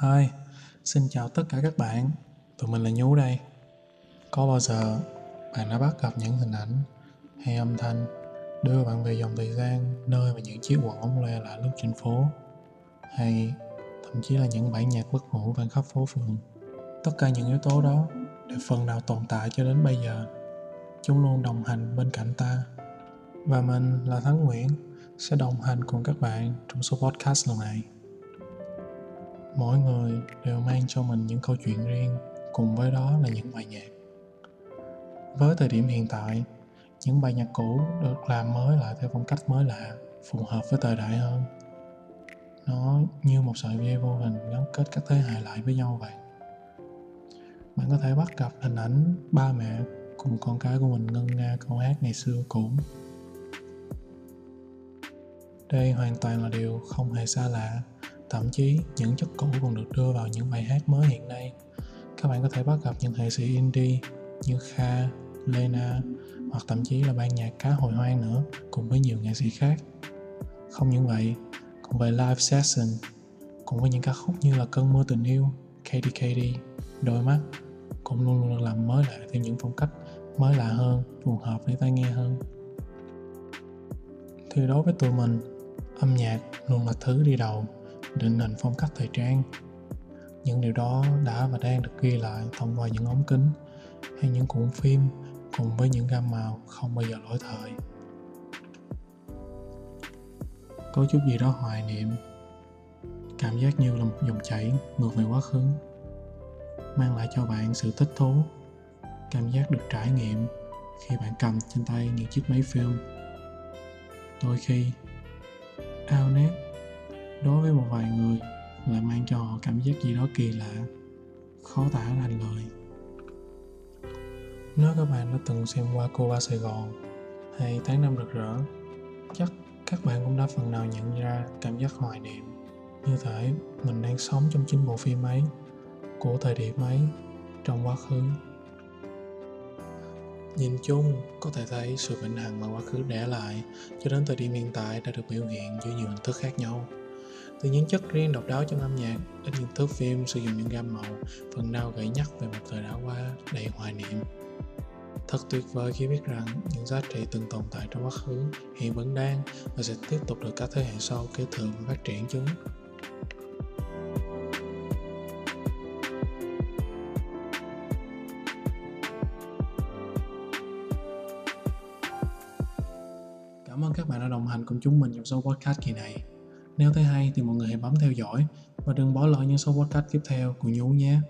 Hi, xin chào tất cả các bạn. Tụi mình là Nhú đây. Có bao giờ bạn đã bắt gặp những hình ảnh hay âm thanh đưa bạn về dòng thời gian nơi mà những chiếc quần ống loe lạ lướt trên phố hay thậm chí là những bản nhạc bất ngủ vang khắp phố phường. Tất cả những yếu tố đó đều phần nào tồn tại cho đến bây giờ. Chúng luôn đồng hành bên cạnh ta. Và mình là Thắng Nguyễn sẽ đồng hành cùng các bạn trong số podcast lần này mỗi người đều mang cho mình những câu chuyện riêng, cùng với đó là những bài nhạc. Với thời điểm hiện tại, những bài nhạc cũ được làm mới lại theo phong cách mới lạ, phù hợp với thời đại hơn. Nó như một sợi dây vô hình gắn kết các thế hệ lại với nhau vậy. Bạn có thể bắt gặp hình ảnh ba mẹ cùng con cái của mình ngân nga câu hát ngày xưa cũ. Đây hoàn toàn là điều không hề xa lạ thậm chí những chất cũ còn được đưa vào những bài hát mới hiện nay. Các bạn có thể bắt gặp những nghệ sĩ indie như Kha, Lena hoặc thậm chí là ban nhạc cá hồi hoang nữa cùng với nhiều nghệ sĩ khác. Không những vậy còn về live session cùng với những ca khúc như là cơn mưa tình yêu Katy Katy đôi mắt cũng luôn luôn được làm mới lại theo những phong cách mới lạ hơn phù hợp để tai nghe hơn. Thì đối với tụi mình âm nhạc luôn là thứ đi đầu định hình phong cách thời trang. Những điều đó đã và đang được ghi lại thông qua những ống kính hay những cuộn phim cùng với những gam màu không bao giờ lỗi thời. Có chút gì đó hoài niệm. Cảm giác như là một dòng chảy ngược về quá khứ, mang lại cho bạn sự thích thú. Cảm giác được trải nghiệm khi bạn cầm trên tay những chiếc máy phim. Đôi khi, ao nét đối với một vài người lại mang cho họ cảm giác gì đó kỳ lạ, khó tả thành lời. Nếu các bạn đã từng xem qua cô ba sài gòn hay tháng năm rực rỡ, chắc các bạn cũng đã phần nào nhận ra cảm giác hoài niệm như thể mình đang sống trong chính bộ phim ấy, của thời điểm ấy, trong quá khứ. Nhìn chung, có thể thấy sự vĩnh hằng mà quá khứ để lại cho đến thời điểm hiện tại đã được biểu hiện dưới nhiều hình thức khác nhau từ những chất riêng độc đáo trong âm nhạc, đến những thước phim sử dụng những gam màu, phần nào gợi nhắc về một thời đã qua đầy hoài niệm thật tuyệt vời khi biết rằng những giá trị từng tồn tại trong quá khứ hiện vẫn đang và sẽ tiếp tục được các thế hệ sau kế thừa và phát triển chúng Cảm ơn các bạn đã đồng hành cùng chúng mình trong số podcast kỳ này. Nếu thấy hay thì mọi người hãy bấm theo dõi và đừng bỏ lỡ những số podcast tiếp theo của Nhú nhé.